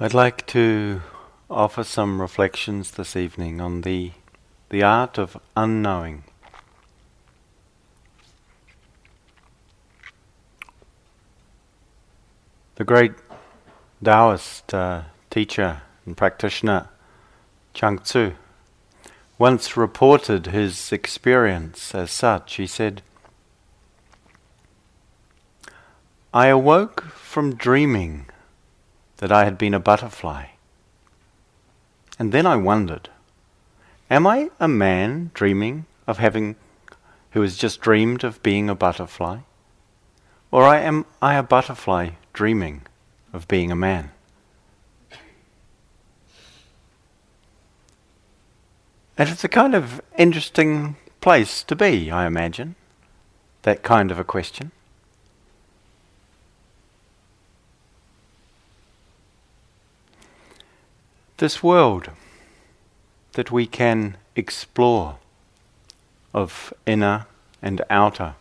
I'd like to offer some reflections this evening on the, the art of unknowing. The great Taoist uh, teacher and practitioner Chuang Tzu once reported his experience as such. He said, I awoke from dreaming that I had been a butterfly. And then I wondered, am I a man dreaming of having, who has just dreamed of being a butterfly? Or am I a butterfly dreaming of being a man? And it's a kind of interesting place to be, I imagine, that kind of a question. This world that we can explore of inner and outer,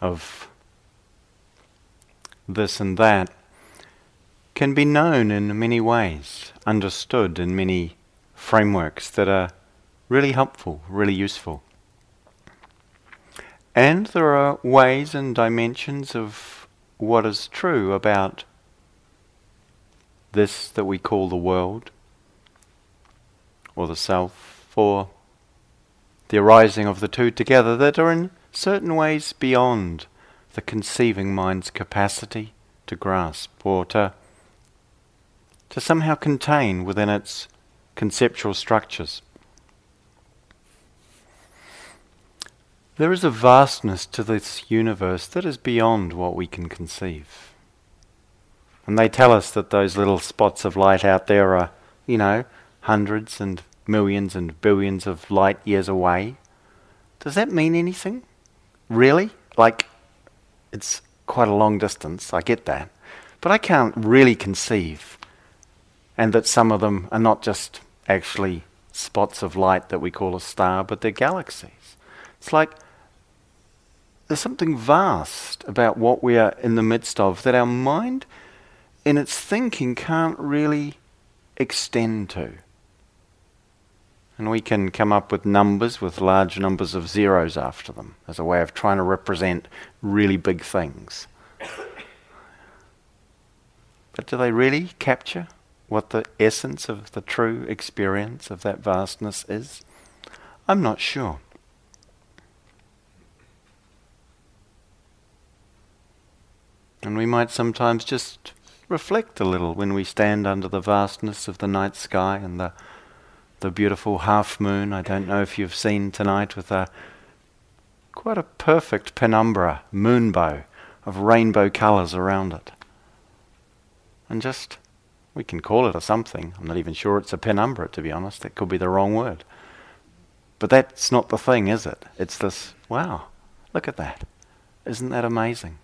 of this and that, can be known in many ways, understood in many frameworks that are really helpful, really useful. And there are ways and dimensions of what is true about this that we call the world or the self, or the arising of the two together that are in certain ways beyond the conceiving mind's capacity to grasp or to, to somehow contain within its conceptual structures. There is a vastness to this universe that is beyond what we can conceive. And they tell us that those little spots of light out there are, you know, hundreds and millions and billions of light years away. Does that mean anything? Really? Like, it's quite a long distance, I get that. But I can't really conceive. And that some of them are not just actually spots of light that we call a star, but they're galaxies. It's like there's something vast about what we are in the midst of that our mind in its thinking can't really extend to. And we can come up with numbers with large numbers of zeros after them as a way of trying to represent really big things. But do they really capture what the essence of the true experience of that vastness is? I'm not sure. And we might sometimes just reflect a little when we stand under the vastness of the night sky and the the beautiful half moon. I don't know if you've seen tonight with a quite a perfect penumbra moonbow of rainbow colours around it. And just we can call it a something. I'm not even sure it's a penumbra to be honest. That could be the wrong word. But that's not the thing, is it? It's this wow, look at that. Isn't that amazing?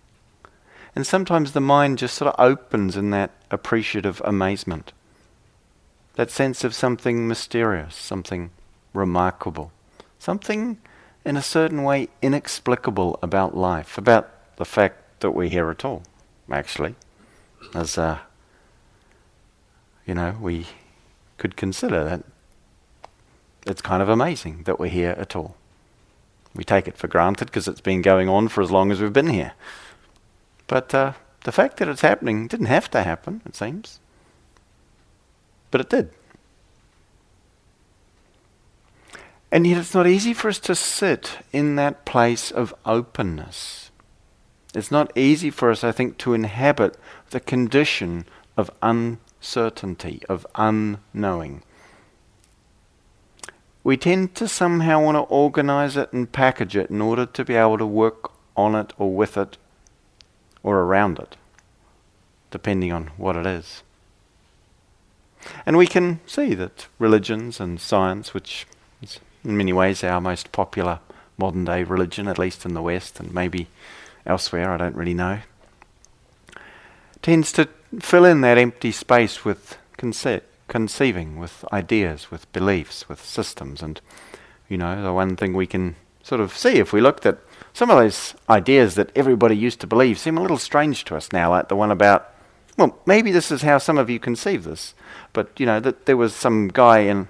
And sometimes the mind just sort of opens in that appreciative amazement. That sense of something mysterious, something remarkable, something in a certain way inexplicable about life, about the fact that we're here at all, actually. As, uh, you know, we could consider that it's kind of amazing that we're here at all. We take it for granted because it's been going on for as long as we've been here. But uh, the fact that it's happening didn't have to happen, it seems. But it did. And yet it's not easy for us to sit in that place of openness. It's not easy for us, I think, to inhabit the condition of uncertainty, of unknowing. We tend to somehow want to organize it and package it in order to be able to work on it or with it or around it, depending on what it is. And we can see that religions and science, which is in many ways our most popular modern day religion, at least in the West and maybe elsewhere, I don't really know, tends to fill in that empty space with conce- conceiving, with ideas, with beliefs, with systems. And, you know, the one thing we can sort of see if we looked at some of those ideas that everybody used to believe seem a little strange to us now, like the one about, well, maybe this is how some of you conceive this, but you know that there was some guy in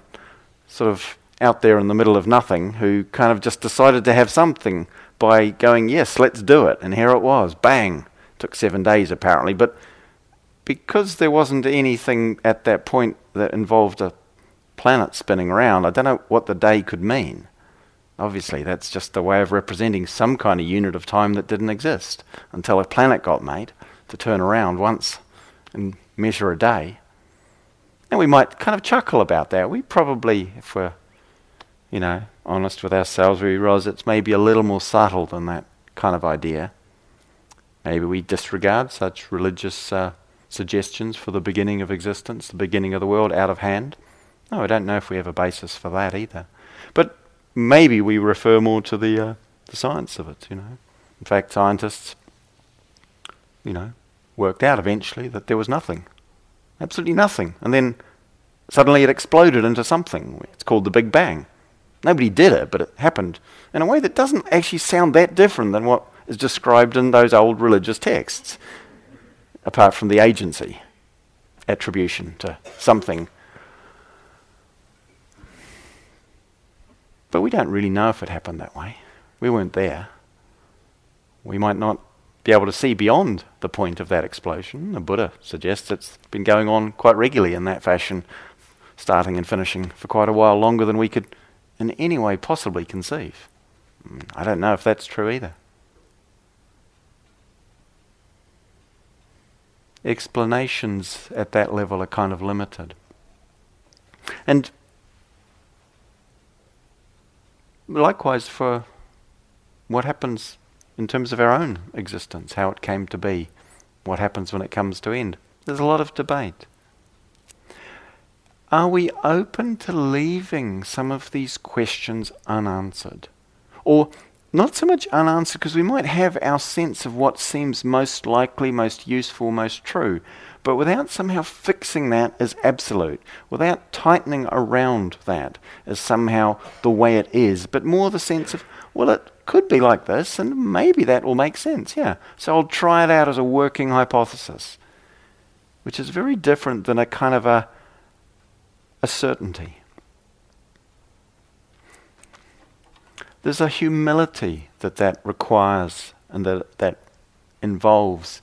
sort of out there in the middle of nothing who kind of just decided to have something by going, yes, let's do it, and here it was, bang. Took seven days apparently, but because there wasn't anything at that point that involved a planet spinning around, I don't know what the day could mean. Obviously, that's just a way of representing some kind of unit of time that didn't exist until a planet got made to turn around once and measure a day. And we might kind of chuckle about that. We probably, if we're, you know, honest with ourselves, we realize it's maybe a little more subtle than that kind of idea. Maybe we disregard such religious uh, suggestions for the beginning of existence, the beginning of the world, out of hand. No, I don't know if we have a basis for that either. But maybe we refer more to the, uh, the science of it, you know. In fact, scientists, you know, worked out eventually that there was nothing. Absolutely nothing. And then suddenly it exploded into something. It's called the Big Bang. Nobody did it, but it happened in a way that doesn't actually sound that different than what is described in those old religious texts, apart from the agency, attribution to something. But we don't really know if it happened that way. We weren't there. We might not be able to see beyond the point of that explosion. The Buddha suggests it's been going on quite regularly in that fashion, starting and finishing for quite a while longer than we could in any way possibly conceive. Mm, I don't know if that's true either. Explanations at that level are kind of limited. And likewise for what happens in terms of our own existence, how it came to be, what happens when it comes to end. There's a lot of debate. Are we open to leaving some of these questions unanswered? Or not so much unanswered because we might have our sense of what seems most likely, most useful, most true, but without somehow fixing that as absolute, without tightening around that as somehow the way it is, but more the sense of, well, it could be like this, and maybe that will make sense, yeah. So I'll try it out as a working hypothesis, which is very different than a kind of a a certainty. There's a humility that that requires and that that involves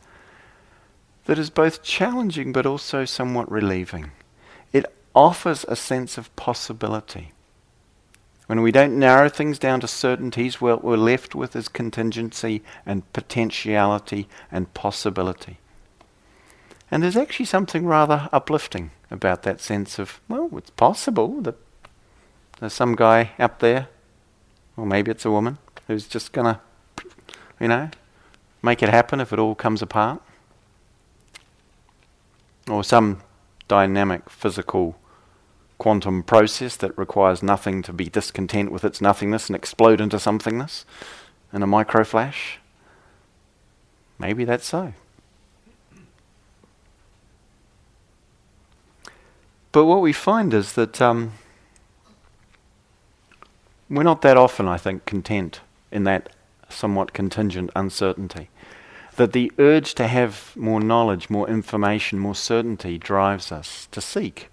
that is both challenging but also somewhat relieving. It offers a sense of possibility. When we don't narrow things down to certainties, what we're left with is contingency and potentiality and possibility. And there's actually something rather uplifting about that sense of, well, it's possible that there's some guy up there, or maybe it's a woman, who's just going to, you know, make it happen if it all comes apart. Or some dynamic physical quantum process that requires nothing to be discontent with its nothingness and explode into somethingness in a microflash. Maybe that's so. But what we find is that um, we're not that often, I think, content in that somewhat contingent uncertainty. That the urge to have more knowledge, more information, more certainty drives us to seek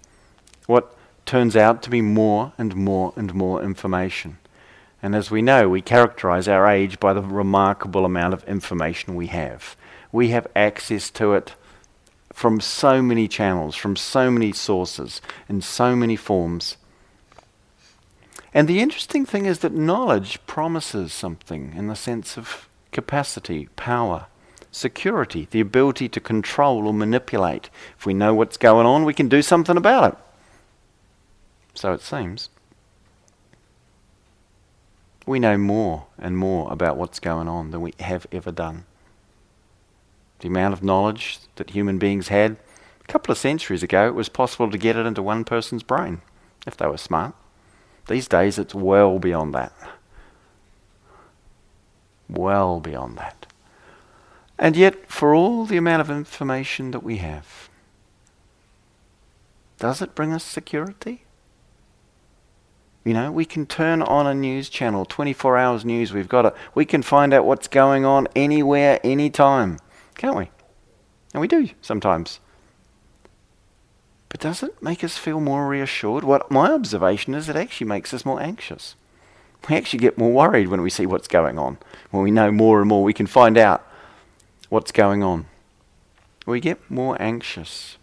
what turns out to be more and more and more information. And as we know, we characterize our age by the remarkable amount of information we have. We have access to it from so many channels, from so many sources, in so many forms. And the interesting thing is that knowledge promises something in the sense of capacity, power, security, the ability to control or manipulate. If we know what's going on, we can do something about it. So it seems. We know more and more about what's going on than we have ever done the amount of knowledge that human beings had. A couple of centuries ago, it was possible to get it into one person's brain if they were smart. These days, it's well beyond that. Well beyond that. And yet, for all the amount of information that we have, does it bring us security? You know, we can turn on a news channel, 24 hours news, we've got it. We can find out what's going on anywhere, anytime. Can't we? And we do sometimes. But does it make us feel more reassured? What my observation is, it actually makes us more anxious. We actually get more worried when we see what's going on. When we know more and more, we can find out what's going on. We get more anxious.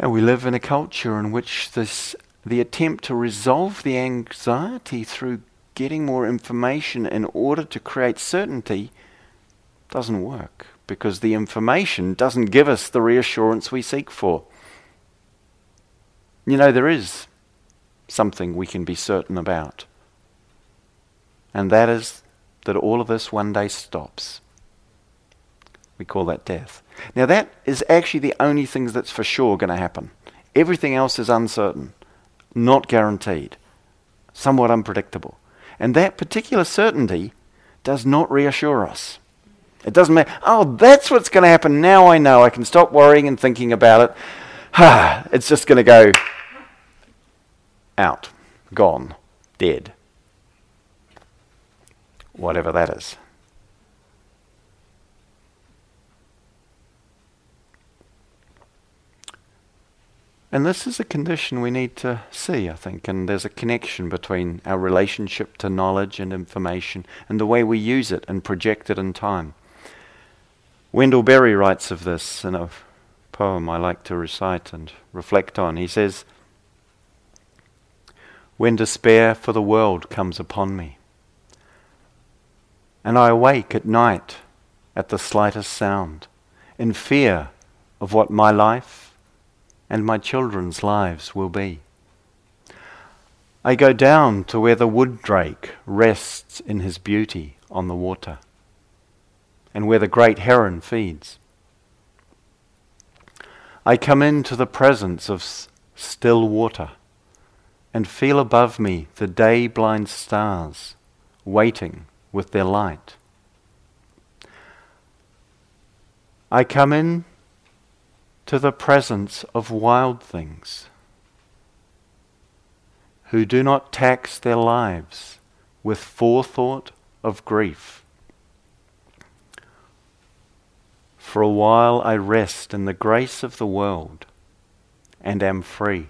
And we live in a culture in which this, the attempt to resolve the anxiety through getting more information in order to create certainty doesn't work because the information doesn't give us the reassurance we seek for. You know, there is something we can be certain about, and that is that all of this one day stops. We call that death. Now, that is actually the only thing that's for sure going to happen. Everything else is uncertain, not guaranteed, somewhat unpredictable. And that particular certainty does not reassure us. It doesn't matter. Oh, that's what's going to happen. Now I know. I can stop worrying and thinking about it. it's just going to go out, gone, dead. Whatever that is. And this is a condition we need to see, I think, and there's a connection between our relationship to knowledge and information and the way we use it and project it in time. Wendell Berry writes of this in a poem I like to recite and reflect on. He says, When despair for the world comes upon me, and I awake at night at the slightest sound, in fear of what my life and my children's lives will be. I go down to where the wood drake rests in his beauty on the water, and where the great heron feeds. I come into the presence of s- still water and feel above me the day blind stars waiting with their light. I come in to the presence of wild things who do not tax their lives with forethought of grief. For a while I rest in the grace of the world and am free.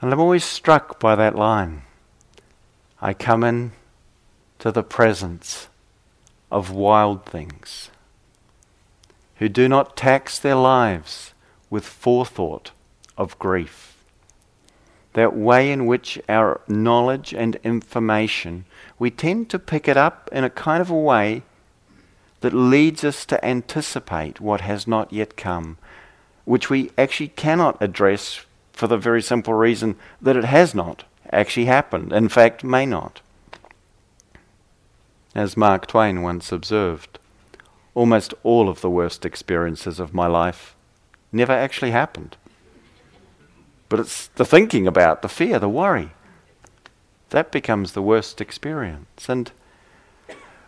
And I'm always struck by that line. I come in to the presence of wild things who do not tax their lives with forethought of grief. That way in which our knowledge and information, we tend to pick it up in a kind of a way that leads us to anticipate what has not yet come, which we actually cannot address for the very simple reason that it has not actually happened, in fact, may not. As Mark Twain once observed, almost all of the worst experiences of my life never actually happened. But it's the thinking about, the fear, the worry, that becomes the worst experience. And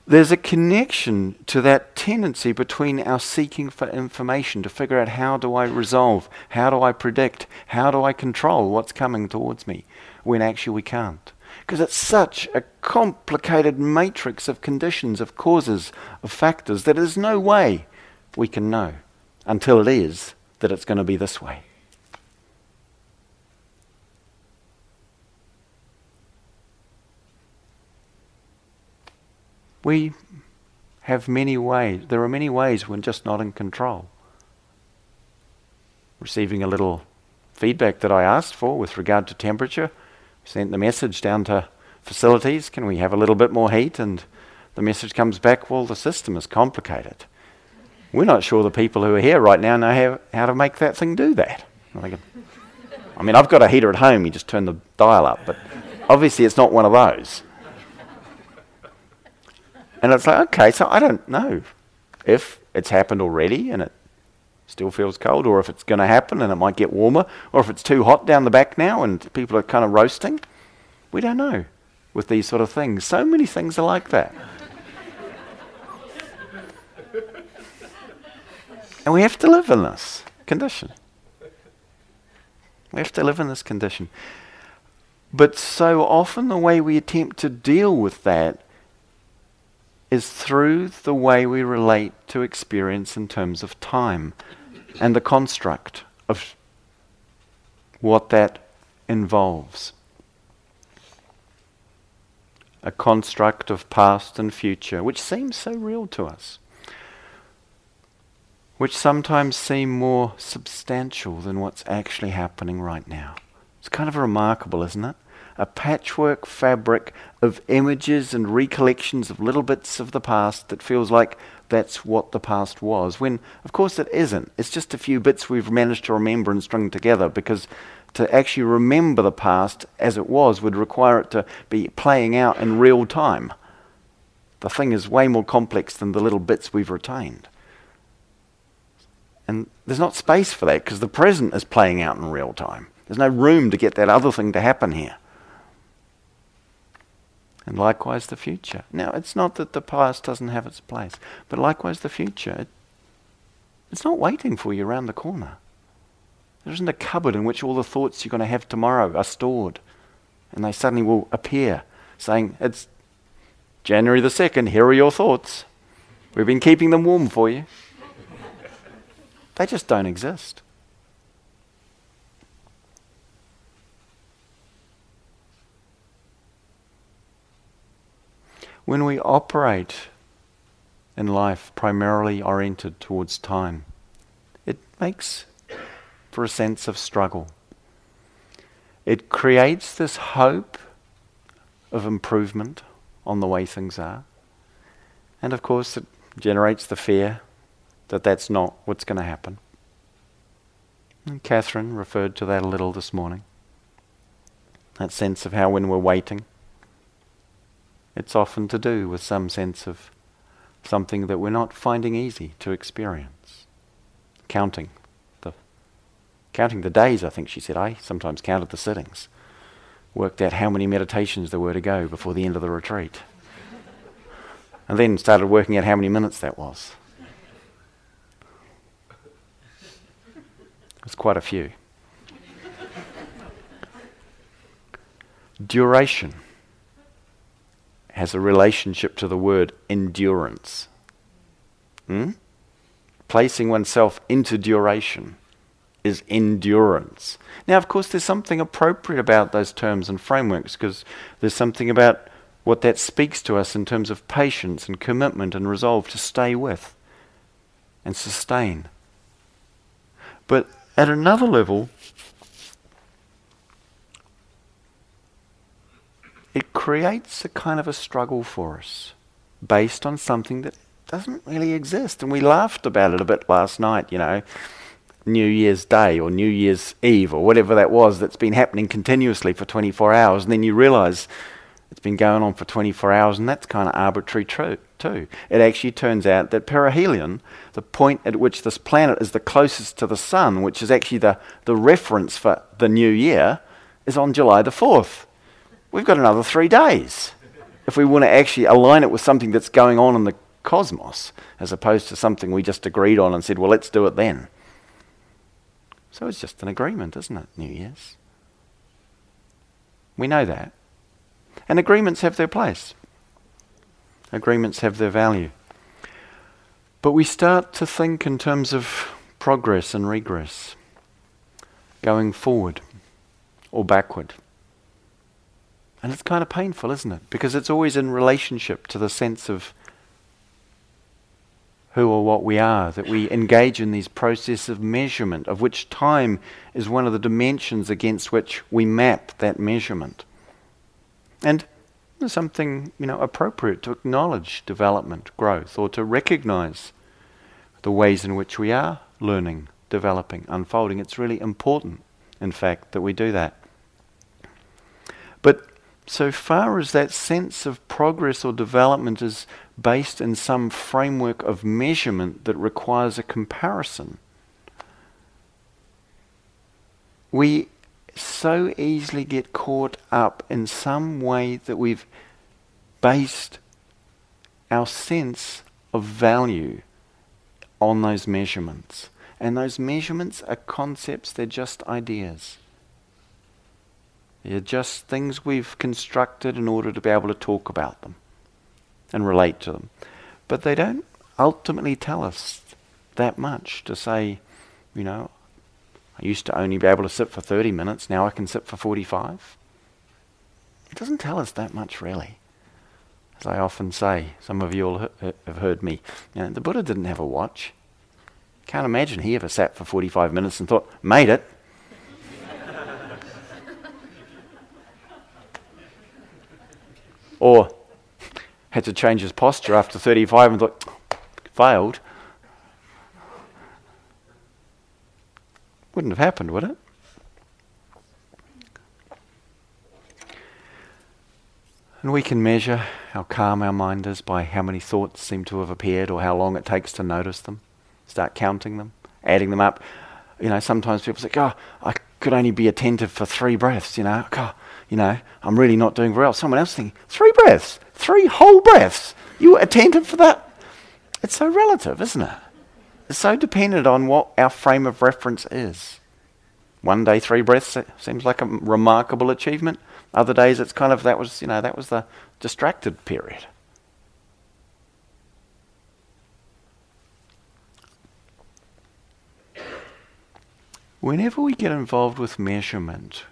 there's a connection to that tendency between our seeking for information to figure out how do I resolve, how do I predict, how do I control what's coming towards me, when actually we can't because it's such a complicated matrix of conditions, of causes, of factors, that there's no way we can know until it is that it's going to be this way. We have many ways, there are many ways we're just not in control. Receiving a little feedback that I asked for with regard to temperature sent the message down to facilities, can we have a little bit more heat? And the message comes back, well, the system is complicated. We're not sure the people who are here right now know how, how to make that thing do that. I mean, I've got a heater at home, you just turn the dial up, but obviously it's not one of those. And it's like, okay, so I don't know if it's happened already and it still feels cold, or if it's going to happen and it might get warmer, or if it's too hot down the back now and people are kind of roasting. We don't know with these sort of things. So many things are like that. and we have to live in this condition. We have to live in this condition. But so often the way we attempt to deal with that is through the way we relate to experience in terms of time and the construct of what that involves. A construct of past and future, which seems so real to us, which sometimes seem more substantial than what's actually happening right now. It's kind of remarkable, isn't it? A patchwork fabric of images and recollections of little bits of the past that feels like that's what the past was, when of course it isn't. It's just a few bits we've managed to remember and string together because to actually remember the past as it was would require it to be playing out in real time. The thing is way more complex than the little bits we've retained. And there's not space for that because the present is playing out in real time. There's no room to get that other thing to happen here. And likewise the future. Now, it's not that the past doesn't have its place, but likewise the future. It, it's not waiting for you around the corner. There isn't a cupboard in which all the thoughts you're going to have tomorrow are stored. And they suddenly will appear saying, It's January the 2nd, here are your thoughts. We've been keeping them warm for you. they just don't exist. When we operate in life primarily oriented towards time, it makes for a sense of struggle. It creates this hope of improvement on the way things are. And of course, it generates the fear that that's not what's going to happen. And Catherine referred to that a little this morning. That sense of how, when we're waiting, it's often to do with some sense of something that we're not finding easy to experience. Counting The, Counting the days, I think she said. I sometimes counted the sittings. Worked out how many meditations there were to go before the end of the retreat. And then started working out how many minutes that was. It was quite a few. Duration has a relationship to the word endurance. Hmm? Placing oneself into duration is endurance. Now, of course, there's something appropriate about those terms and frameworks because there's something about what that speaks to us in terms of patience and commitment and resolve to stay with and sustain. But at another level, it creates a kind of a struggle for us based on something that doesn't really exist. And we laughed about it a bit last night, you know. New Year's Day or New Year's Eve or whatever that was that's been happening continuously for 24 hours, and then you realize it's been going on for 24 hours, and that's kind of arbitrary true, too. It actually turns out that perihelion, the point at which this planet is the closest to the sun, which is actually the, the reference for the new year, is on July the 4th. We've got another three days if we want to actually align it with something that's going on in the cosmos, as opposed to something we just agreed on and said, well, let's do it then. So it's just an agreement, isn't it? New Year's. We know that. And agreements have their place, agreements have their value. But we start to think in terms of progress and regress, going forward or backward. And it's kind of painful, isn't it? Because it's always in relationship to the sense of who or what we are, that we engage in these processes of measurement, of which time is one of the dimensions against which we map that measurement. And something, you know, appropriate to acknowledge development, growth, or to recognize the ways in which we are learning, developing, unfolding. It's really important, in fact, that we do that. So far as that sense of progress or development is based in some framework of measurement that requires a comparison, we so easily get caught up in some way that we've based our sense of value on those measurements. And those measurements are concepts, they're just ideas. They're just things we've constructed in order to be able to talk about them and relate to them. But they don't ultimately tell us that much to say, you know, I used to only be able to sit for 30 minutes, now I can sit for 45. It doesn't tell us that much, really. As I often say, some of you all have heard me, you know, the Buddha didn't have a watch. Can't imagine he ever sat for 45 minutes and thought, made it. Or had to change his posture after 35 and thought, failed. Wouldn't have happened, would it? And we can measure how calm our mind is by how many thoughts seem to have appeared or how long it takes to notice them. Start counting them, adding them up. You know, sometimes people say, oh, I could only be attentive for three breaths, you know. God, you know, I'm really not doing well. Someone else thinking, three breaths, three whole breaths. You were attentive for that? It's so relative, isn't it? It's so dependent on what our frame of reference is. One day, three breaths seems like a remarkable achievement. Other days, it's kind of that was, you know, that was the distracted period. Whenever we get involved with measurement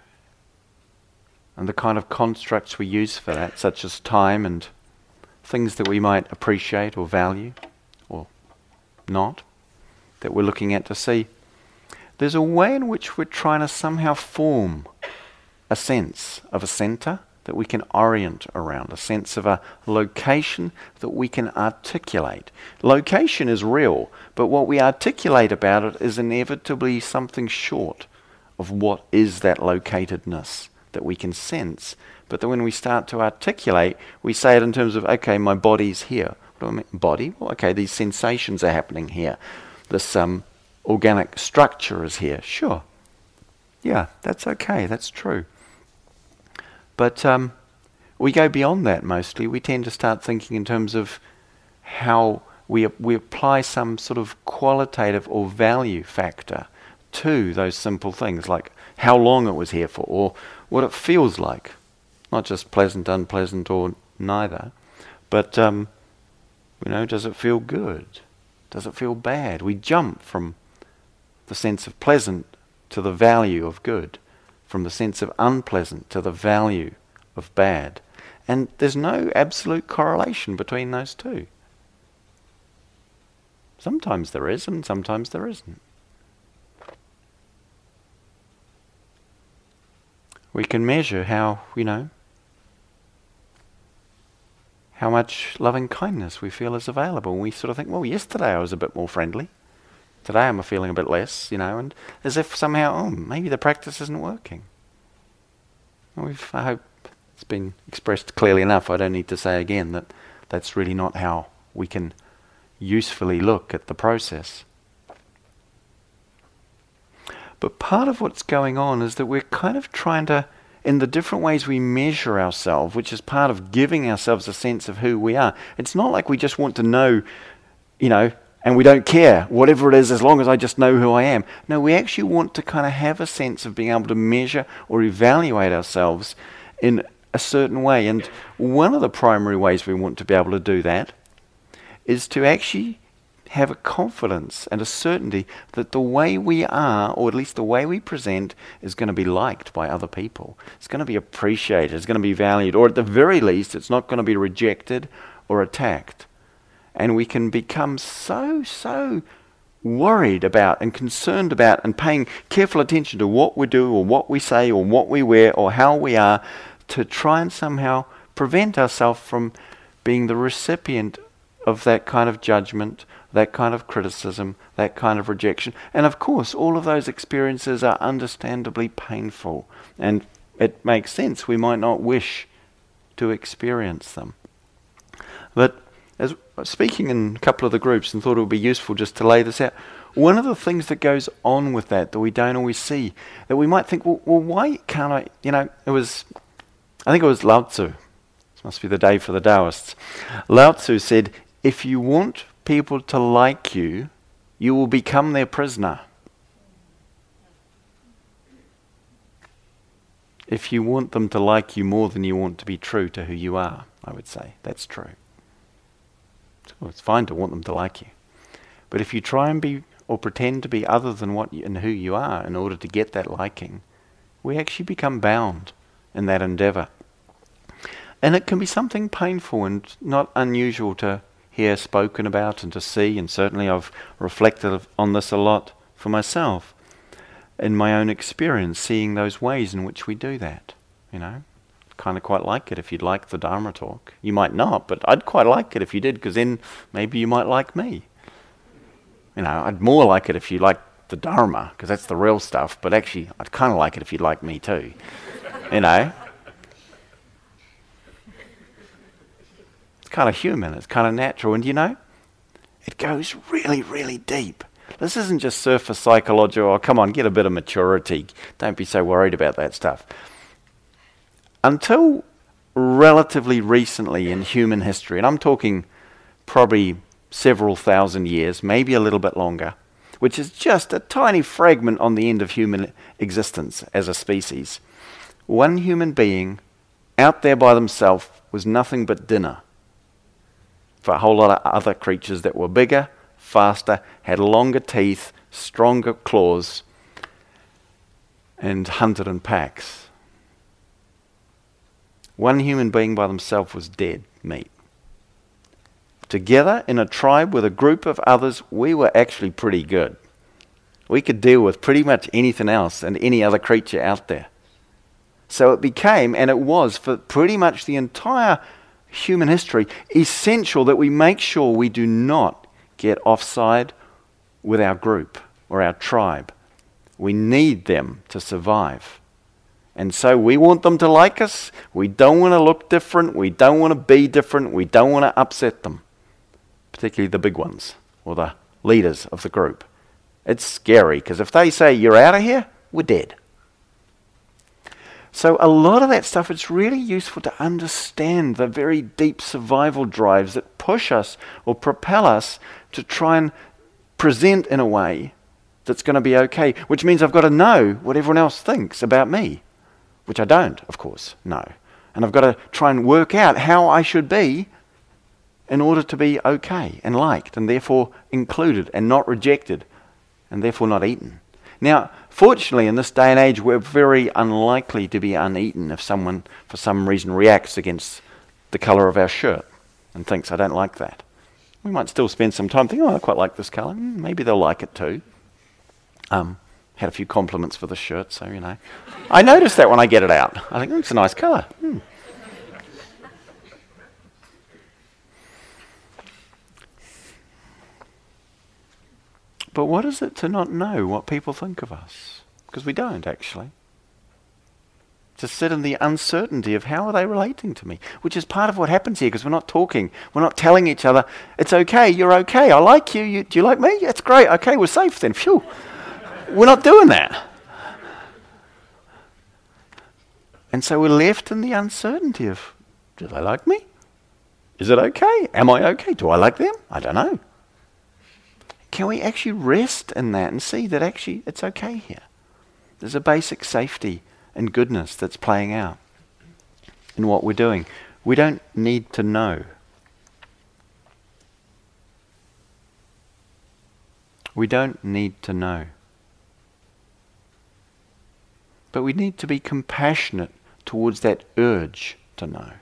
and the kind of constructs we use for that, such as time and things that we might appreciate or value or not, that we're looking at to see, there's a way in which we're trying to somehow form a sense of a center that we can orient around, a sense of a location that we can articulate. Location is real, but what we articulate about it is inevitably something short of what is that locatedness that we can sense. But then when we start to articulate, we say it in terms of, okay, my body's here. What do I mean? Body? Well, okay, these sensations are happening here. This um, organic structure is here. Sure. Yeah, that's okay. That's true. But um, we go beyond that mostly. We tend to start thinking in terms of how we, we apply some sort of qualitative or value factor to those simple things, like how long it was here for, or what it feels like. Not just pleasant, unpleasant, or neither. But, um, you know, does it feel good? Does it feel bad? We jump from the sense of pleasant to the value of good, from the sense of unpleasant to the value of bad. And there's no absolute correlation between those two. Sometimes there is, and sometimes there isn't. We can measure how, you know, how much loving kindness we feel is available. And we sort of think, well, yesterday I was a bit more friendly. Today I'm feeling a bit less, you know, and as if somehow, oh, maybe the practice isn't working. We've, I hope it's been expressed clearly enough. I don't need to say again that that's really not how we can usefully look at the process. But part of what's going on is that we're kind of trying to, in the different ways we measure ourselves, which is part of giving ourselves a sense of who we are. It's not like we just want to know, you know, and we don't care, whatever it is, as long as I just know who I am. No, we actually want to kind of have a sense of being able to measure or evaluate ourselves in a certain way. And one of the primary ways we want to be able to do that is to actually have a confidence and a certainty that the way we are, or at least the way we present, is going to be liked by other people. It's going to be appreciated, it's going to be valued, or at the very least, it's not going to be rejected or attacked. And we can become so, so worried about and concerned about and paying careful attention to what we do or what we say or what we wear or how we are to try and somehow prevent ourselves from being the recipient of that kind of judgment, that kind of criticism, that kind of rejection. And of course, all of those experiences are understandably painful. And it makes sense. We might not wish to experience them. But as speaking in a couple of the groups and thought it would be useful just to lay this out. One of the things that goes on with that that we don't always see, that we might think, well, well why can't I? You know, it was, I think it was Lao Tzu. This must be the day for the Taoists. Lao Tzu said, if you want people to like you, you will become their prisoner. if you want them to like you more than you want to be true to who you are, I would say. That's true. So it's fine to want them to like you. But if you try and be or pretend to be other than what you, and who you are in order to get that liking, we actually become bound in that endeavor. And it can be something painful and not unusual to hear spoken about and to see, and certainly I've reflected on this a lot for myself in my own experience, seeing those ways in which we do that. You know, kind of quite like it if you'd like the Dharma talk. You might not, but I'd quite like it if you did, because then maybe you might like me. You know, I'd more like it if you liked the Dharma, because that's the real stuff, but actually, I'd kind of like it if you'd like me too. you know? Kind of human, it's kind of natural, and you know, it goes really, really deep. This isn't just surface psychology, or oh, come on, get a bit of maturity. Don't be so worried about that stuff. Until relatively recently in human history, and I'm talking probably several thousand years, maybe a little bit longer, which is just a tiny fragment on the end of human existence as a species. One human being out there by themselves was nothing but dinner for a whole lot of other creatures that were bigger, faster, had longer teeth, stronger claws, and hunted in packs. One human being by themselves was dead meat. Together in a tribe with a group of others, we were actually pretty good. We could deal with pretty much anything else and any other creature out there. So it became, and it was for pretty much the entire human history, essential that we make sure we do not get offside with our group or our tribe. We need them to survive. And so we want them to like us. We don't want to look different. We don't want to be different. We don't want to upset them particularly the big ones or the leaders of the group. It's scary because if they say, You're out of here, we're dead. So, a lot of that stuff, it's really useful to understand the very deep survival drives that push us or propel us to try and present in a way that's going to be okay, which means I've got to know what everyone else thinks about me, which I don't, of course, know. And I've got to try and work out how I should be in order to be okay and liked and therefore included and not rejected and therefore not eaten. Now, fortunately, in this day and age, we're very unlikely to be uneaten if someone, for some reason, reacts against the colour of our shirt and thinks, I don't like that. We might still spend some time thinking, oh, I quite like this colour. Mm, maybe they'll like it too. Um, had a few compliments for the shirt, so, you know. I notice that when I get it out. I think, oh, it's a nice colour. Mm. But what is it to not know what people think of us? Because we don't, actually. To sit in the uncertainty of how are they relating to me, which is part of what happens here because we're not talking. We're not telling each other, it's okay, you're okay, I like you, you do you like me? That's great, okay, we're safe then, phew. we're not doing that. And so we're left in the uncertainty of, do they like me? Is it okay? Am I okay? Do I like them? I don't know can we actually rest in that and see that actually it's okay here? There's a basic safety and goodness that's playing out in what we're doing. We don't need to know. We don't need to know. But we need to be compassionate towards that urge to know.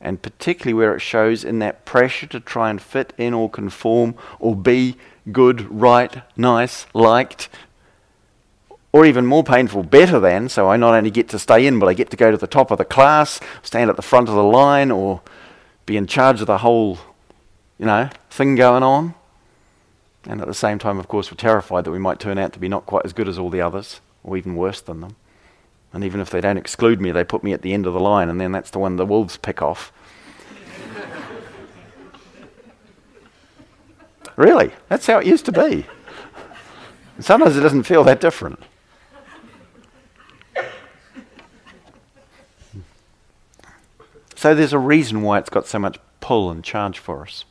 And particularly where it shows in that pressure to try and fit in or conform or be good, right, nice, liked, or even more painful, better than. So I not only get to stay in, but I get to go to the top of the class, stand at the front of the line, or be in charge of the whole, you know, thing going on. And at the same time, of course, we're terrified that we might turn out to be not quite as good as all the others, or even worse than them. And even if they don't exclude me, they put me at the end of the line, and then that's the one the wolves pick off. really, that's how it used to be. sometimes it doesn't feel that different. So there's a reason why it's got so much pull and charge for us.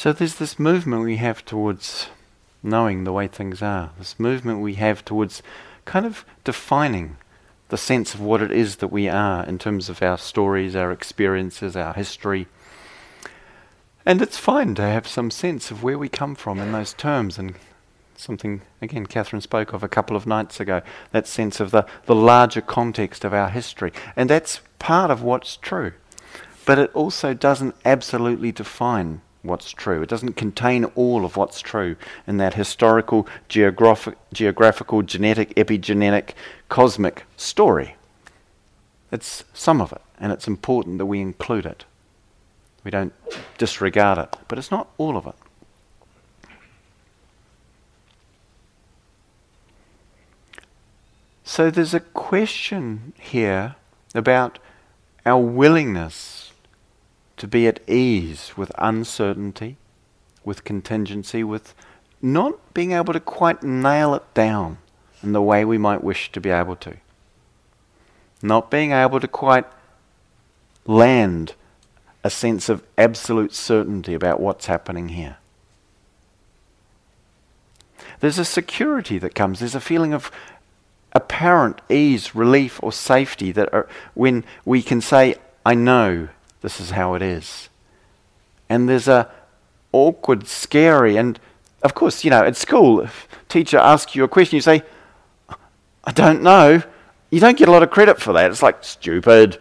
So there's this movement we have towards knowing the way things are, this movement we have towards kind of defining the sense of what it is that we are in terms of our stories, our experiences, our history. And it's fine to have some sense of where we come from in those terms and something, again, Catherine spoke of a couple of nights ago, that sense of the, the larger context of our history. And that's part of what's true. But it also doesn't absolutely define what's true. It doesn't contain all of what's true in that historical, geographic, geographical, genetic, epigenetic, cosmic story. It's some of it, and it's important that we include it. We don't disregard it, but it's not all of it. So there's a question here about our willingness to be at ease with uncertainty, with contingency, with not being able to quite nail it down in the way we might wish to be able to. Not being able to quite land a sense of absolute certainty about what's happening here. There's a security that comes, there's a feeling of apparent ease, relief, or safety that are, when we can say, I know this is how it is. And there's a awkward, scary, and of course, you know, at school, if teacher asks you a question, you say, I don't know. You don't get a lot of credit for that. It's like stupid.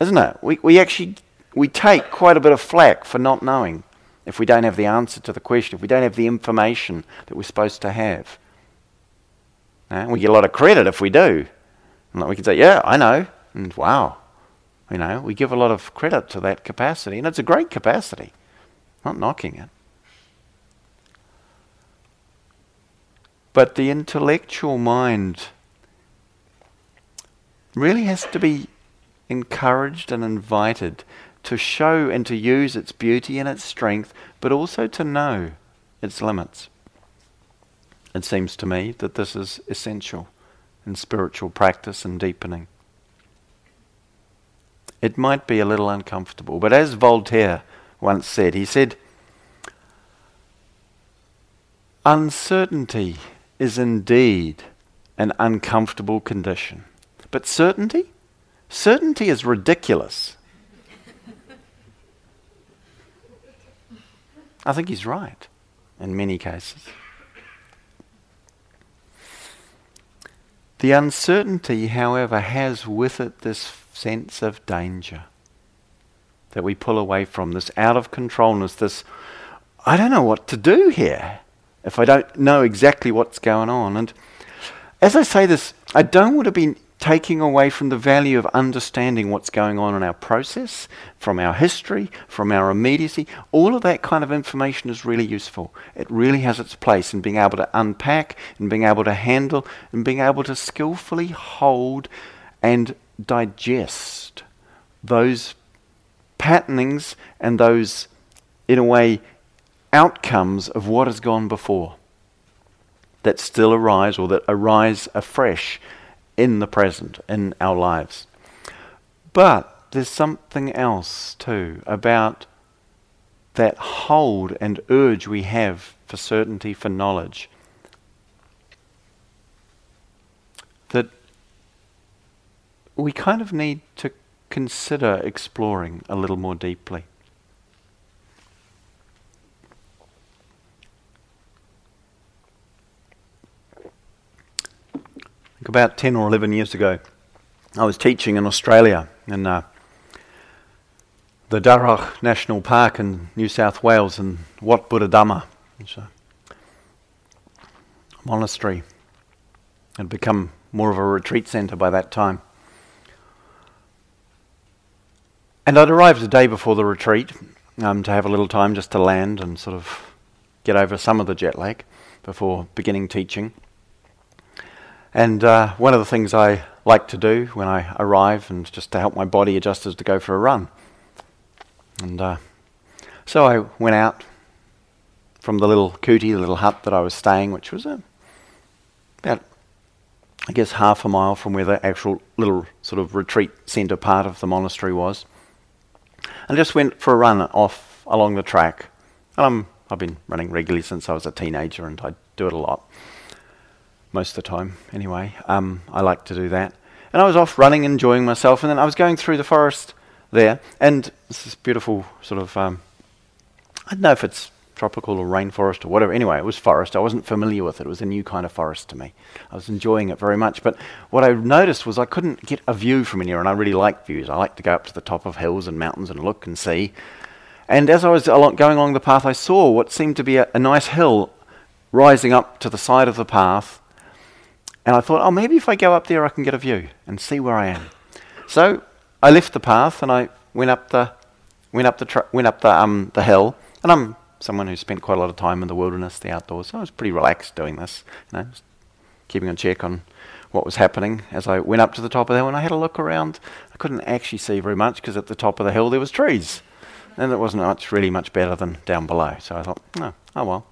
Isn't it? We, we actually we take quite a bit of flack for not knowing if we don't have the answer to the question, if we don't have the information that we're supposed to have. We get a lot of credit if we do. And we can say, yeah, I know. And wow. You know, we give a lot of credit to that capacity. And it's a great capacity. Not knocking it. But the intellectual mind really has to be encouraged and invited to show and to use its beauty and its strength, but also to know its limits. It seems to me that this is essential in spiritual practice and deepening. It might be a little uncomfortable, but as Voltaire once said, he said, Uncertainty is indeed an uncomfortable condition. But certainty? Certainty is ridiculous. I think he's right in many cases. The uncertainty, however, has with it this sense of danger that we pull away from, this out of controlness, this, I don't know what to do here if I don't know exactly what's going on. And as I say this, I don't want to be taking away from the value of understanding what's going on in our process, from our history, from our immediacy. All of that kind of information is really useful. It really has its place in being able to unpack, and being able to handle, and being able to skillfully hold and digest those patternings and those, in a way, outcomes of what has gone before that still arise or that arise afresh in the present, in our lives. But there's something else too about that hold and urge we have for certainty, for knowledge. That we kind of need to consider exploring a little more deeply. about 10 or 11 years ago, I was teaching in Australia in uh, the Dharug National Park in New South Wales in Wat Buddha Dhamma. It's a monastery. It had become more of a retreat centre by that time. And I'd arrived the day before the retreat um, to have a little time just to land and sort of get over some of the jet lag before beginning teaching. And uh, one of the things I like to do when I arrive and just to help my body adjust is to go for a run. And uh, so I went out from the little kuti, the little hut that I was staying, which was uh, about, I guess, half a mile from where the actual little sort of retreat centre part of the monastery was. And just went for a run off along the track. And I'm, I've been running regularly since I was a teenager, and I do it a lot. Most of the time, anyway. Um, I like to do that. And I was off running, enjoying myself, and then I was going through the forest there, and it's this beautiful sort of, um, I don't know if it's tropical or rainforest or whatever. Anyway, it was forest. I wasn't familiar with it. It was a new kind of forest to me. I was enjoying it very much. But what I noticed was I couldn't get a view from in here, and I really like views. I like to go up to the top of hills and mountains and look and see. And as I was going along the path, I saw what seemed to be a, a nice hill rising up to the side of the path. And I thought, oh, maybe if I go up there, I can get a view and see where I am. So I left the path and I went up the went up the tra- went up the um the hill, and I'm someone who spent quite a lot of time in the wilderness, the outdoors. So I was pretty relaxed doing this, you know, keeping on check on what was happening as I went up to the top of the hill. And I had a look around. I couldn't actually see very much because at the top of the hill there was trees, and it wasn't much really much better than down below. So I thought, oh, oh well.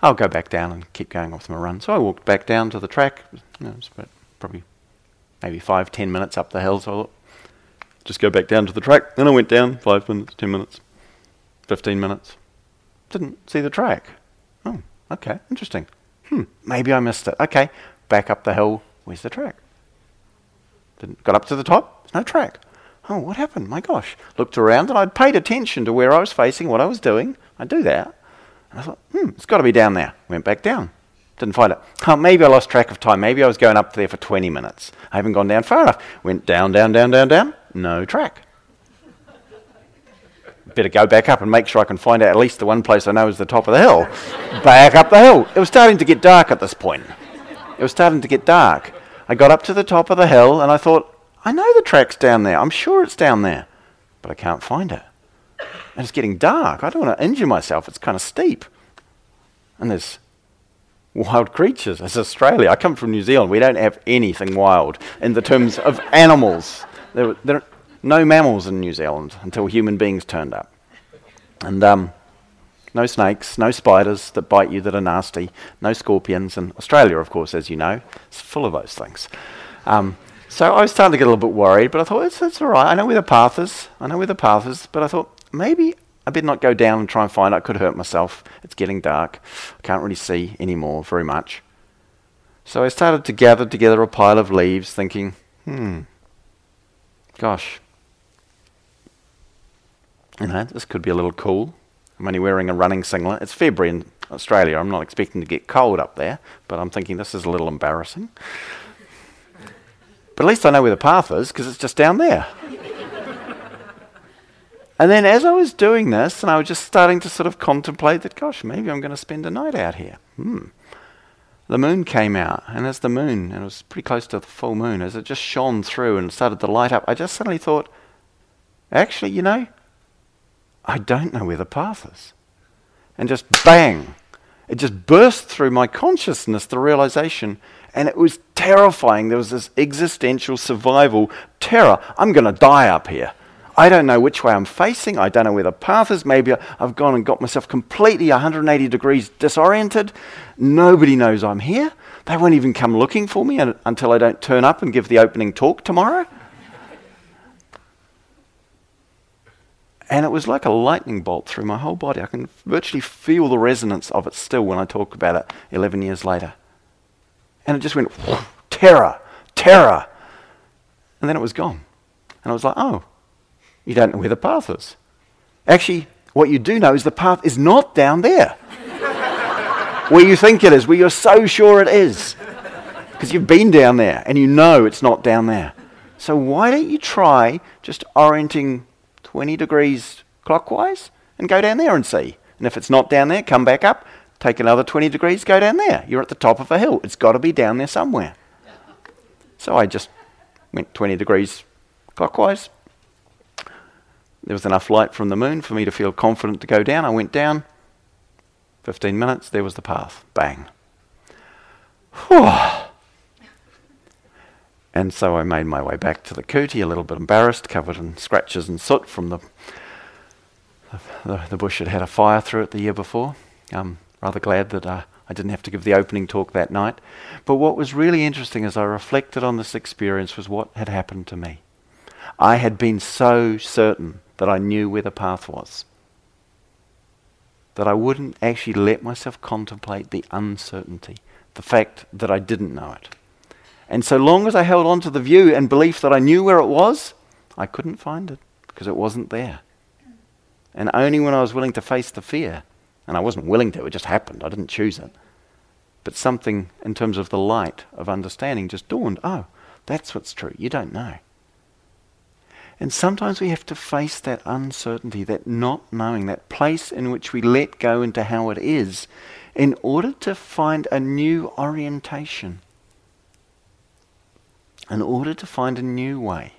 I'll go back down and keep going off my run. So I walked back down to the track. You know, it was about probably maybe five, ten minutes up the hill. So I thought, just go back down to the track. Then I went down five minutes, ten minutes, fifteen minutes, didn't see the track. Oh, okay, interesting. Hmm, maybe I missed it. Okay, back up the hill. Where's the track? Didn't, got up to the top. There's No track. Oh, what happened? My gosh. Looked around and I'd paid attention to where I was facing, what I was doing. I do that. And I thought, hmm, it's got to be down there. Went back down. Didn't find it. Oh, maybe I lost track of time. Maybe I was going up there for 20 minutes. I haven't gone down far enough. Went down, down, down, down, down. No track better go back up and make sure I can find out at least the one place I know is the top of the hill. back up the hill. It was starting to get dark at this point. It was starting to get dark. I got up to the top of the hill and I thought, I know the track's down there. I'm sure it's down there. But I can't find it. And it's getting dark. I don't want to injure myself. It's kind of steep. And there's wild creatures. It's Australia. I come from New Zealand. We don't have anything wild in the terms of animals. There, there, no mammals in New Zealand until human beings turned up. And um, no snakes, no spiders that bite you that are nasty, no scorpions. And Australia, of course, as you know, is full of those things. Um, so I was starting to get a little bit worried, but I thought, it's, it's all right. I know where the path is. I know where the path is. But I thought, maybe I better not go down and try and find it. I could hurt myself. It's getting dark. I can't really see anymore very much. So I started to gather together a pile of leaves, thinking, hmm, gosh, you know, this could be a little cool. I'm only wearing a running singlet. It's February in Australia. I'm not expecting to get cold up there, but I'm thinking this is a little embarrassing. But at least I know where the path is because it's just down there. and then as I was doing this, and I was just starting to sort of contemplate that, gosh, maybe I'm going to spend a night out here. Hmm. The moon came out, and as the moon, and it was pretty close to the full moon, as it just shone through and started to light up, I just suddenly thought, actually, you know, I don't know where the path is. And just bang, it just burst through my consciousness, the realization, and it was terrifying. There was this existential survival terror. I'm going to die up here. I don't know which way I'm facing. I don't know where the path is. Maybe I've gone and got myself completely 180 degrees disoriented. Nobody knows I'm here. They won't even come looking for me until I don't turn up and give the opening talk tomorrow. And it was like a lightning bolt through my whole body. I can virtually feel the resonance of it still when I talk about it 11 years later. And it just went, terror, terror. And then it was gone. And I was like, oh, you don't know where the path is. Actually, what you do know is the path is not down there. where you think it is, where you're so sure it is. Because you've been down there and you know it's not down there. So why don't you try just orienting 20 degrees clockwise and go down there and see. And if it's not down there, come back up, take another 20 degrees, go down there. You're at the top of a hill. It's got to be down there somewhere. So I just went 20 degrees clockwise. There was enough light from the moon for me to feel confident to go down. I went down. 15 minutes, there was the path. Bang. Whew. And so I made my way back to the kuti, a little bit embarrassed, covered in scratches and soot from the, the, the bush had had a fire through it the year before. Um, rather glad that uh, I didn't have to give the opening talk that night. But what was really interesting as I reflected on this experience was what had happened to me. I had been so certain that I knew where the path was. that I wouldn't actually let myself contemplate the uncertainty, the fact that I didn't know it. And so long as I held on to the view and belief that I knew where it was, I couldn't find it because it wasn't there. And only when I was willing to face the fear, and I wasn't willing to, it just happened, I didn't choose it. But something in terms of the light of understanding just dawned oh, that's what's true. You don't know. And sometimes we have to face that uncertainty, that not knowing, that place in which we let go into how it is, in order to find a new orientation, in order to find a new way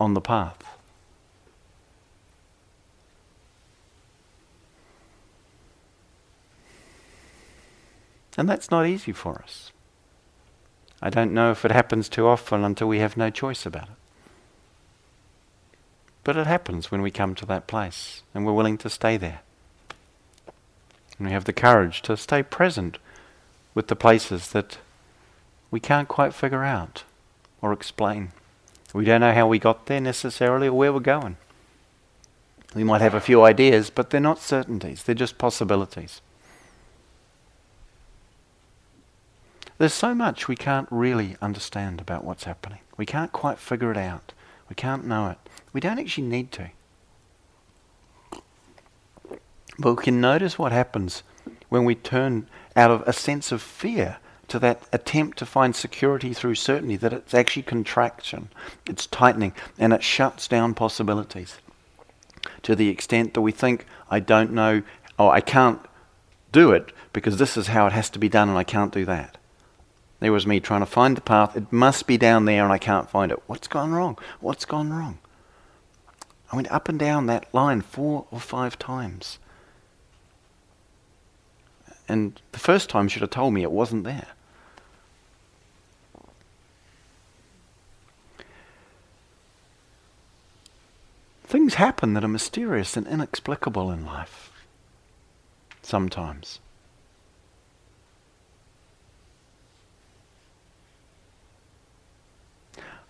on the path. And that's not easy for us. I don't know if it happens too often until we have no choice about it. But it happens when we come to that place and we're willing to stay there. And we have the courage to stay present with the places that we can't quite figure out or explain. We don't know how we got there necessarily or where we're going. We might have a few ideas, but they're not certainties, they're just possibilities. There's so much we can't really understand about what's happening. We can't quite figure it out. We can't know it. We don't actually need to. But we can notice what happens when we turn out of a sense of fear to that attempt to find security through certainty, that it's actually contraction, it's tightening, and it shuts down possibilities to the extent that we think, I don't know, or I can't do it because this is how it has to be done and I can't do that. There was me trying to find the path. It must be down there and I can't find it. What's gone wrong? What's gone wrong? I went up and down that line four or five times. And the first time should have told me it wasn't there. Things happen that are mysterious and inexplicable in life. Sometimes.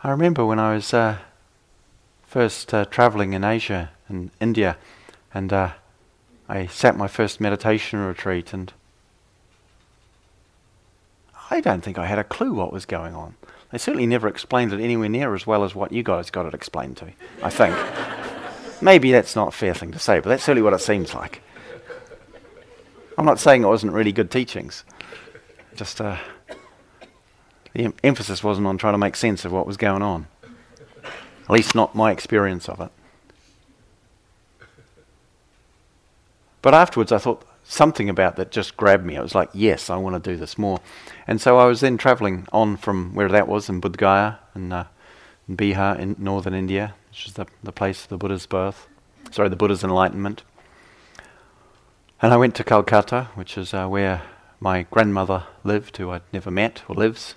I remember when I was uh, first uh, traveling in Asia and India, and uh, I sat my first meditation retreat, and I don't think I had a clue what was going on. They certainly never explained it anywhere near as well as what you guys got it explained to. Me, I think. Maybe that's not a fair thing to say, but that's certainly what it seems like. I'm not saying it wasn't really good teachings. Just uh, the em- emphasis wasn't on trying to make sense of what was going on. At least, not my experience of it. But afterwards, I thought something about that just grabbed me. I was like, yes, I want to do this more. And so I was then traveling on from where that was in Gaya in, uh, in Bihar in northern India, which is the, the place of the Buddha's birth. Sorry, the Buddha's enlightenment. And I went to Calcutta, which is uh, where my grandmother lived, who I'd never met or lives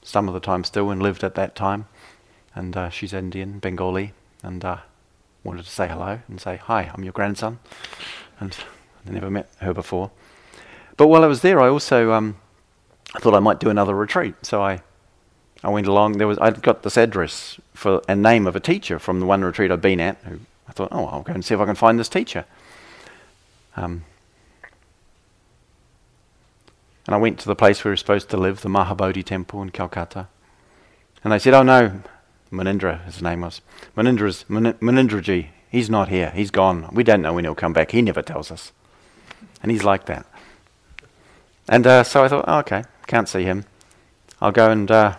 some of the time still and lived at that time. And uh, she's Indian, Bengali, and uh, wanted to say hello and say, Hi, I'm your grandson. And I never met her before. But while I was there, I also um, thought I might do another retreat. So I, I went along. There was I'd got this address for a name of a teacher from the one retreat I'd been at. Who I thought, oh, I'll go and see if I can find this teacher. Um, and I went to the place where we were supposed to live, the Mahabodhi temple in Calcutta. And they said, Oh no, Munindra, his name was. Munindra's, Munindraji, he's not here. He's gone. We don't know when he'll come back. He never tells us. And he's like that. And uh, so I thought, oh, okay, can't see him. I'll go and uh,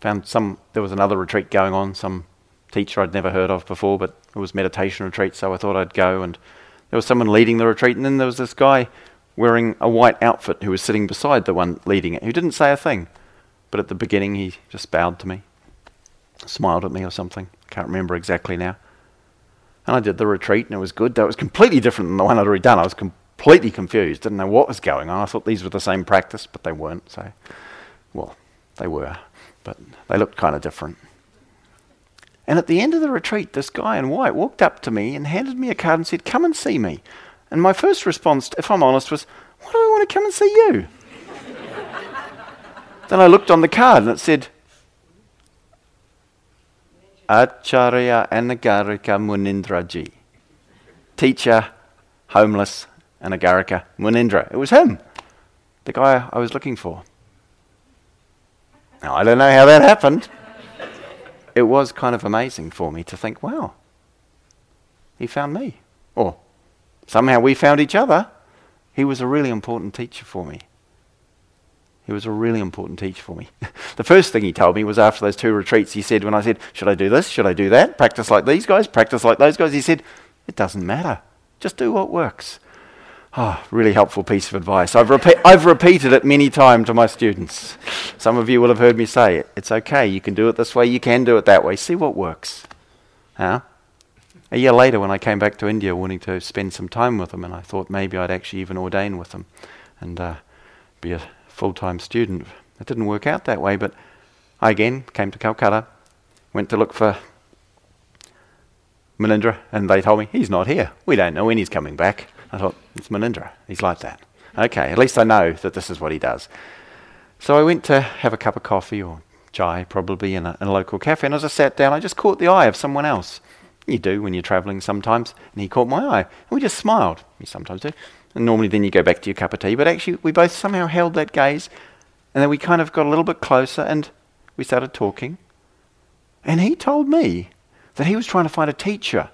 found some, there was another retreat going on, some teacher I'd never heard of before, but it was meditation retreat, so I thought I'd go. And there was someone leading the retreat, and then there was this guy wearing a white outfit who was sitting beside the one leading it, who didn't say a thing. But at the beginning, he just bowed to me, smiled at me or something. Can't remember exactly now. And I did the retreat, and it was good. That was completely different than the one I'd already done. I was completely confused, didn't know what was going on. I thought these were the same practice, but they weren't. So, well, they were, but they looked kind of different. And at the end of the retreat, this guy in white walked up to me and handed me a card and said, Come and see me. And my first response, if I'm honest, was, Why do I want to come and see you? then I looked on the card and it said, Acharya Anagarika Munindraji. teacher, homeless, Anagarika Munindra. It was him, the guy I was looking for. Now, I don't know how that happened. it was kind of amazing for me to think, wow, he found me. Or somehow we found each other. He was a really important teacher for me. He was a really important teacher for me. the first thing he told me was after those two retreats, he said, when I said, Should I do this? Should I do that? Practice like these guys? Practice like those guys? He said, It doesn't matter. Just do what works. Oh, really helpful piece of advice. I've, I've repeated it many times to my students. Some of you will have heard me say it. It's okay. You can do it this way. You can do it that way. See what works. Huh? A year later, when I came back to India wanting to spend some time with them, and I thought maybe I'd actually even ordain with them and uh, be a full time student. It didn't work out that way, but I again came to Calcutta, went to look for Munindra, and they told me, he's not here. We don't know when he's coming back. I thought, it's Munindra. He's like that. Okay, at least I know that this is what he does. So I went to have a cup of coffee or chai, probably in a, in a local cafe, and as I sat down, I just caught the eye of someone else. You do when you're travelling sometimes, and he caught my eye. And we just smiled. You sometimes do. And normally then you go back to your cup of tea. But actually, we both somehow held that gaze, and then we kind of got a little bit closer, and we started talking. And he told me that he was trying to find a teacher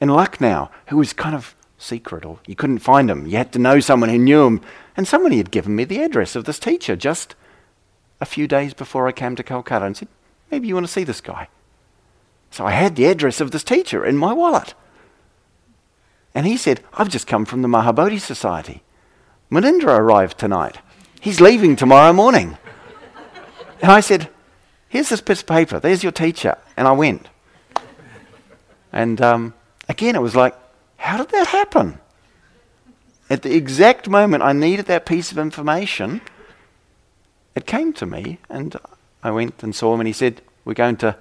in Lucknow who was kind of secret, or you couldn't find him. You had to know someone who knew him. And somebody had given me the address of this teacher just a few days before I came to Calcutta and said, Maybe you want to see this guy. So I had the address of this teacher in my wallet. And he said, I've just come from the Mahabodhi Society. Munindra arrived tonight. He's leaving tomorrow morning. And I said, Here's this piece of paper. There's your teacher. And I went. And um, again, it was like, How did that happen? At the exact moment I needed that piece of information, it came to me. And I went and saw him, and he said, We're going to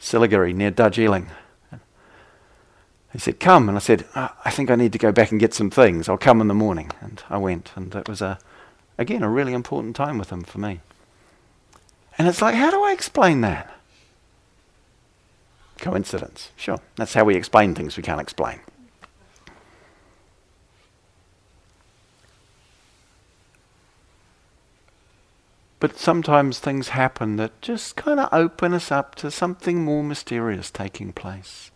Siliguri near Darjeeling. He said, Come. And I said, I think I need to go back and get some things. I'll come in the morning. And I went. And it was, a, again, a really important time with him for me. And it's like, how do I explain that? Coincidence. Sure. That's how we explain things we can't explain. But sometimes things happen that just kind of open us up to something more mysterious taking place.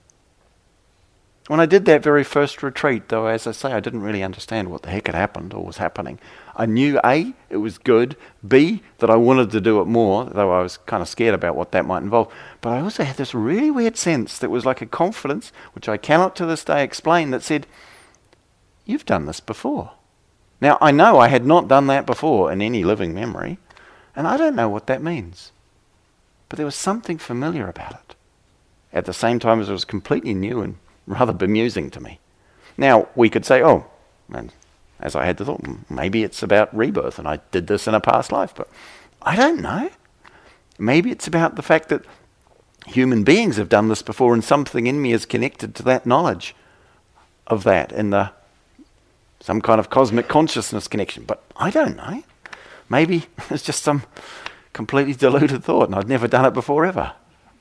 When I did that very first retreat, though, as I say, I didn't really understand what the heck had happened or was happening. I knew A, it was good, B, that I wanted to do it more, though I was kind of scared about what that might involve. But I also had this really weird sense that was like a confidence, which I cannot to this day explain, that said, You've done this before. Now, I know I had not done that before in any living memory, and I don't know what that means. But there was something familiar about it. At the same time as it was completely new and rather bemusing to me. Now, we could say, oh, and as I had the thought, maybe it's about rebirth and I did this in a past life, but I don't know. Maybe it's about the fact that human beings have done this before and something in me is connected to that knowledge of that in the some kind of cosmic consciousness connection. But I don't know. Maybe it's just some completely deluded thought and I'd never done it before ever.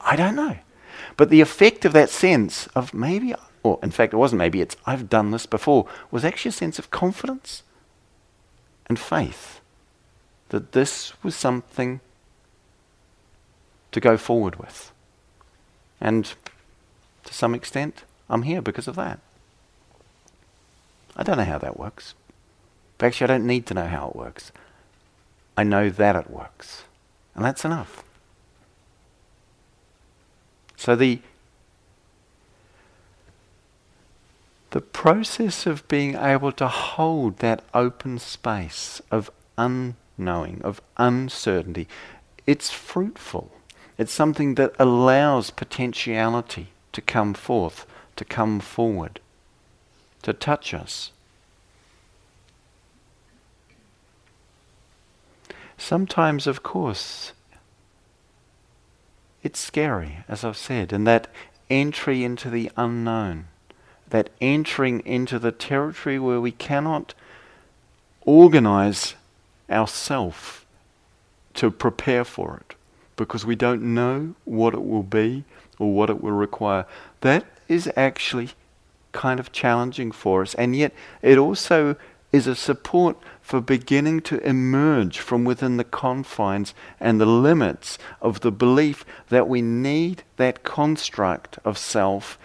I don't know. But the effect of that sense of maybe, or in fact, it wasn't maybe, it's I've done this before, was actually a sense of confidence and faith that this was something to go forward with. And to some extent, I'm here because of that. I don't know how that works. But actually, I don't need to know how it works. I know that it works. And that's enough. So the the process of being able to hold that open space of unknowing, of uncertainty, it's fruitful. It's something that allows potentiality to come forth, to come forward, to touch us. Sometimes, of course, it's scary, as I've said, and that entry into the unknown, that entering into the territory where we cannot organize ourself to prepare for it because we don't know what it will be or what it will require. That is actually kind of challenging for us, and yet it also is a support for beginning to emerge from within the confines and the limits of the belief that we need that construct of self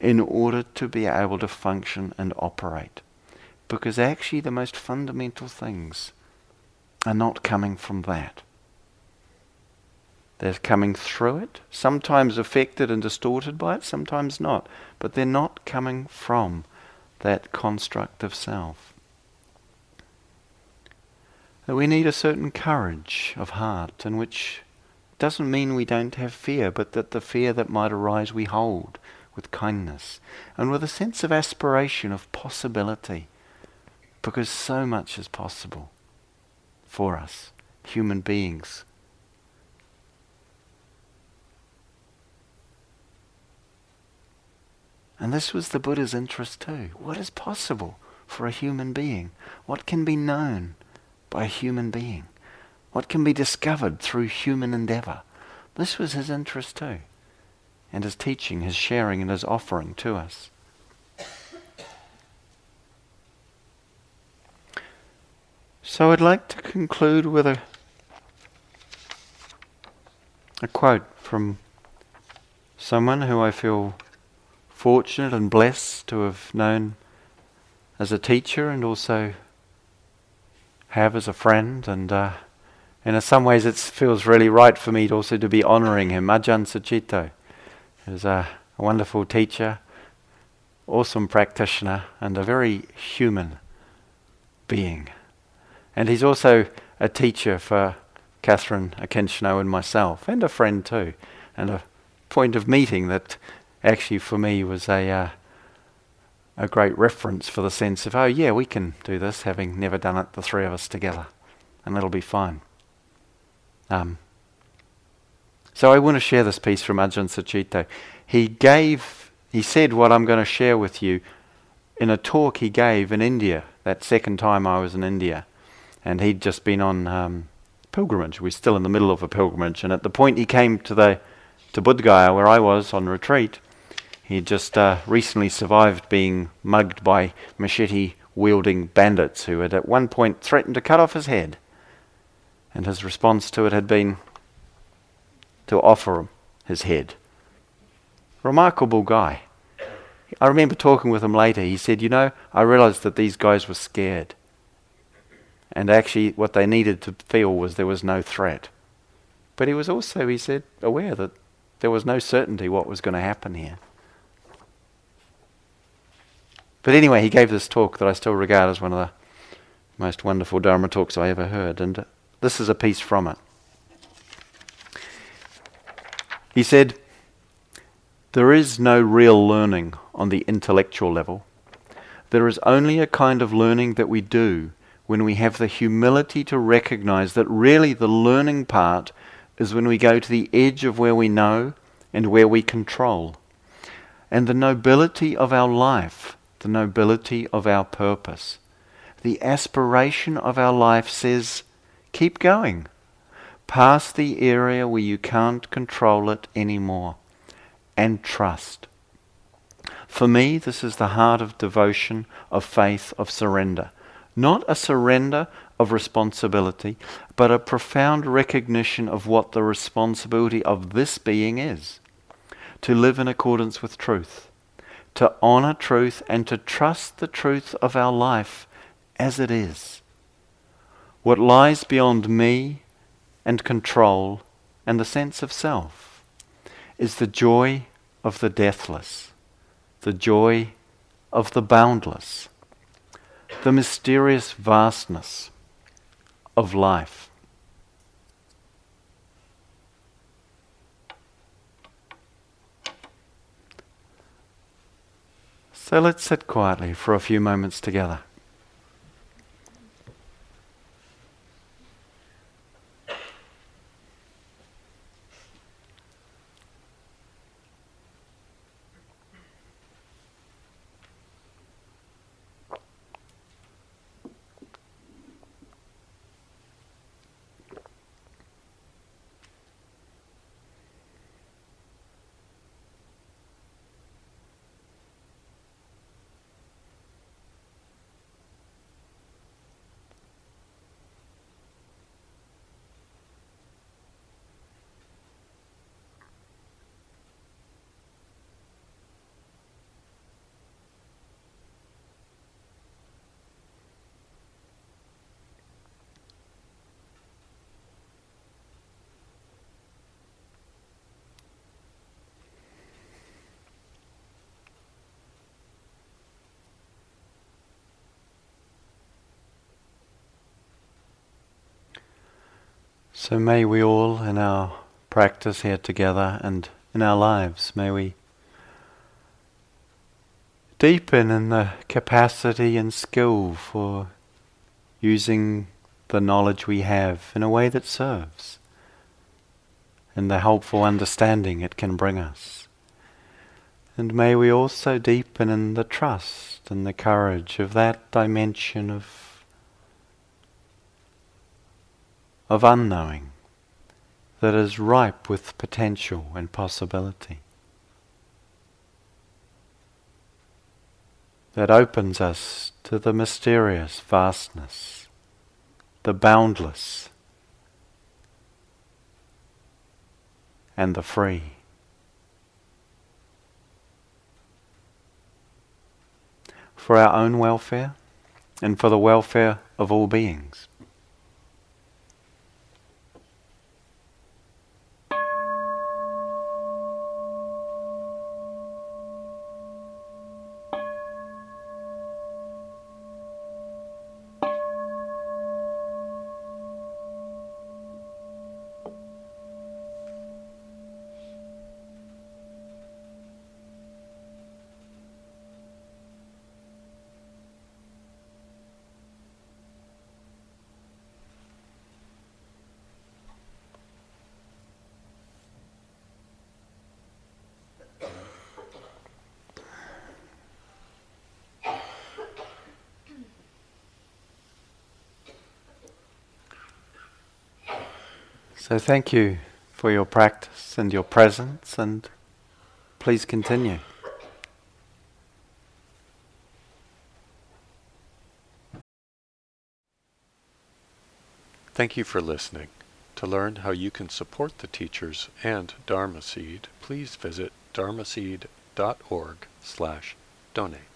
in order to be able to function and operate. Because actually, the most fundamental things are not coming from that. They're coming through it, sometimes affected and distorted by it, sometimes not. But they're not coming from that construct of self. That we need a certain courage of heart, in which doesn't mean we don't have fear, but that the fear that might arise we hold with kindness and with a sense of aspiration, of possibility, because so much is possible for us, human beings. And this was the Buddha's interest too. What is possible for a human being? What can be known by a human being? What can be discovered through human endeavor? This was his interest too. And his teaching, his sharing, and his offering to us. So I'd like to conclude with a, a quote from someone who I feel fortunate and blessed to have known as a teacher and also have as a friend. And uh, in some ways, it feels really right for me to also to be honouring him. Ajahn Sucitto is a, a wonderful teacher, awesome practitioner, and a very human being. And he's also a teacher for Catherine Akincano and myself, and a friend too, and a point of meeting that actually for me was a uh, a great reference for the sense of oh yeah we can do this having never done it the three of us together and it'll be fine. Um, so I want to share this piece from Ajahn Sucitto. He gave he said what I'm going to share with you in a talk he gave in India that second time I was in India, and he'd just been on um, pilgrimage. We're still in the middle of a pilgrimage, and at the point he came to the to Bodh Gaya where I was on retreat, he had just uh, recently survived being mugged by machete wielding bandits who had at one point threatened to cut off his head. And his response to it had been to offer him his head. Remarkable guy. I remember talking with him later. He said, You know, I realized that these guys were scared. And actually, what they needed to feel was there was no threat. But he was also, he said, aware that there was no certainty what was going to happen here. But anyway, he gave this talk that I still regard as one of the most wonderful Dharma talks I ever heard, and this is a piece from it. He said, There is no real learning on the intellectual level. There is only a kind of learning that we do when we have the humility to recognize that really the learning part is when we go to the edge of where we know and where we control. And the nobility of our life the nobility of our purpose. The aspiration of our life says, keep going, past the area where you can't control it anymore, and trust. For me, this is the heart of devotion, of faith, of surrender. Not a surrender of responsibility, but a profound recognition of what the responsibility of this being is to live in accordance with truth to honor truth and to trust the truth of our life as it is. What lies beyond me and control and the sense of self is the joy of the deathless, the joy of the boundless, the mysterious vastness of life. So let's sit quietly for a few moments together. So may we all in our practice here together and in our lives, may we deepen in the capacity and skill for using the knowledge we have in a way that serves and the helpful understanding it can bring us. And may we also deepen in the trust and the courage of that dimension of, of unknowing that is ripe with potential and possibility. That opens us to the mysterious vastness, the boundless, and the free. For our own welfare and for the welfare of all beings. So thank you for your practice and your presence, and please continue. Thank you for listening. To learn how you can support the teachers and Dharma Seed, please visit dharmaseed.org slash donate.